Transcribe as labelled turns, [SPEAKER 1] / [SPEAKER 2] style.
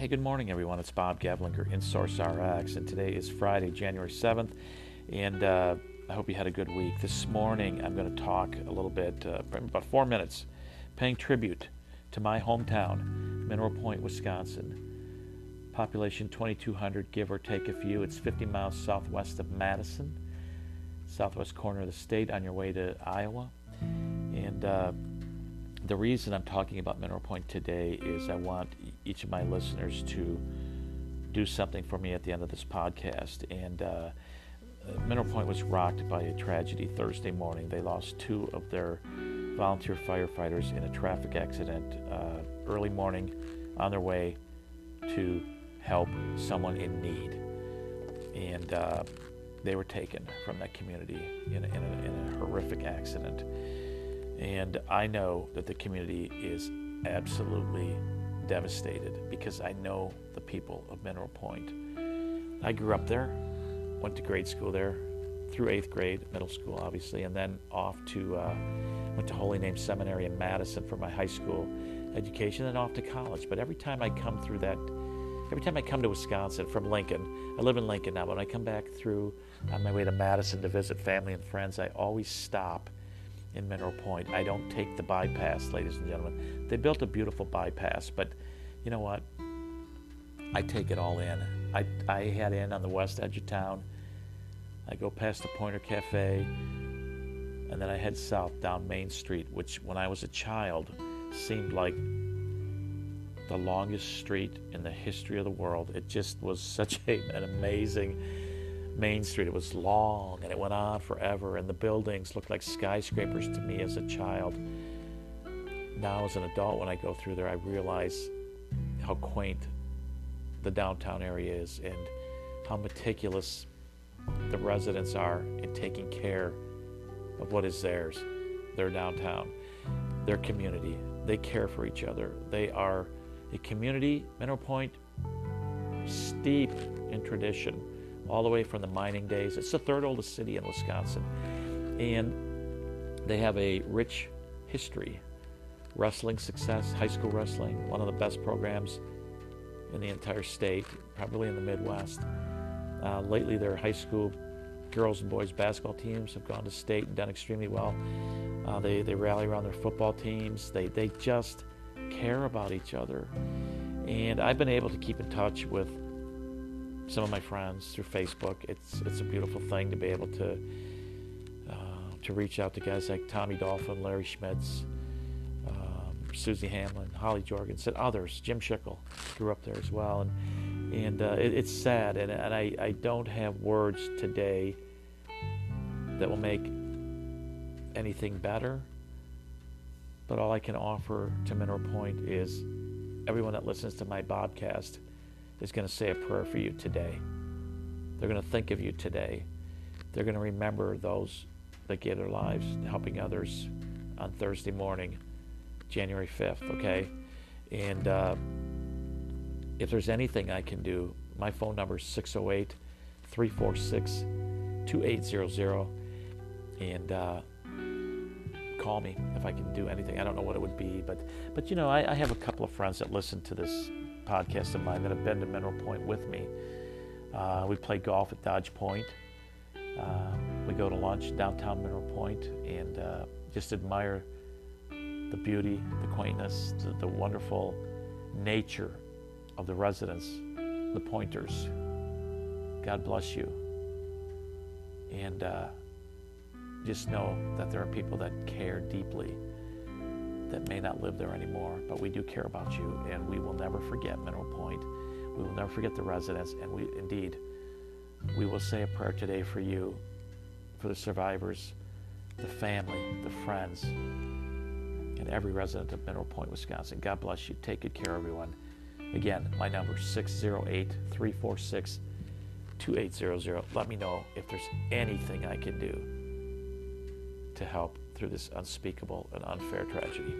[SPEAKER 1] good morning, everyone. It's Bob Gavlinger in Source RX, and today is Friday, January 7th, and uh, I hope you had a good week. This morning, I'm going to talk a little bit, uh, about four minutes, paying tribute to my hometown, Mineral Point, Wisconsin. Population 2,200, give or take a few. It's 50 miles southwest of Madison, southwest corner of the state, on your way to Iowa. And uh, the reason I'm talking about Mineral Point today is I want each of my listeners to do something for me at the end of this podcast. And uh, Mineral Point was rocked by a tragedy Thursday morning. They lost two of their volunteer firefighters in a traffic accident uh, early morning on their way to help someone in need. And uh, they were taken from that community in a, in a, in a horrific accident. And I know that the community is absolutely devastated because I know the people of Mineral Point. I grew up there, went to grade school there, through eighth grade, middle school obviously, and then off to uh, went to Holy Name Seminary in Madison for my high school education, and off to college. But every time I come through that, every time I come to Wisconsin from Lincoln, I live in Lincoln now, but when I come back through on my way to Madison to visit family and friends, I always stop in Mineral Point. I don't take the bypass, ladies and gentlemen. They built a beautiful bypass, but you know what? I take it all in. I, I head in on the west edge of town. I go past the Pointer Cafe, and then I head south down Main Street, which when I was a child seemed like the longest street in the history of the world. It just was such a, an amazing Main Street. It was long and it went on forever, and the buildings looked like skyscrapers to me as a child. Now, as an adult, when I go through there, I realize how quaint the downtown area is and how meticulous the residents are in taking care of what is theirs, their downtown, their community. They care for each other. They are a community, Mineral Point, steep in tradition all the way from the mining days. It's the third oldest city in Wisconsin. And they have a rich history. Wrestling success, high school wrestling, one of the best programs in the entire state, probably in the Midwest. Uh, lately, their high school girls and boys basketball teams have gone to state and done extremely well. Uh, they, they rally around their football teams. They, they just care about each other. And I've been able to keep in touch with some of my friends through Facebook. It's it's a beautiful thing to be able to uh, to reach out to guys like Tommy Dolphin, Larry Schmitz, um, Susie Hamlin, Holly Jorgensen, others. Jim Schickel grew up there as well, and and uh, it, it's sad, and, and I, I don't have words today that will make anything better. But all I can offer to Mineral Point is everyone that listens to my Bobcast is going to say a prayer for you today. They're going to think of you today. They're going to remember those that gave their lives helping others on Thursday morning, January 5th, okay? And uh, if there's anything I can do, my phone number is 608 346 2800. And uh, call me if I can do anything. I don't know what it would be, but, but you know, I, I have a couple of friends that listen to this podcasts of mine that have been to Mineral Point with me. Uh, we play golf at Dodge Point. Uh, we go to lunch downtown Mineral Point and uh, just admire the beauty, the quaintness, the, the, wonderful nature of the residents, the Pointers. God bless you. And uh, just know that there are people that care deeply that may not live there anymore, but we do care about you, and we will never forget Mineral Point. We will never forget the residents, and we indeed, we will say a prayer today for you, for the survivors, the family, the friends, and every resident of Mineral Point, Wisconsin. God bless you. Take good care, everyone. Again, my number is 608 346 2800. Let me know if there's anything I can do to help through this unspeakable and unfair tragedy.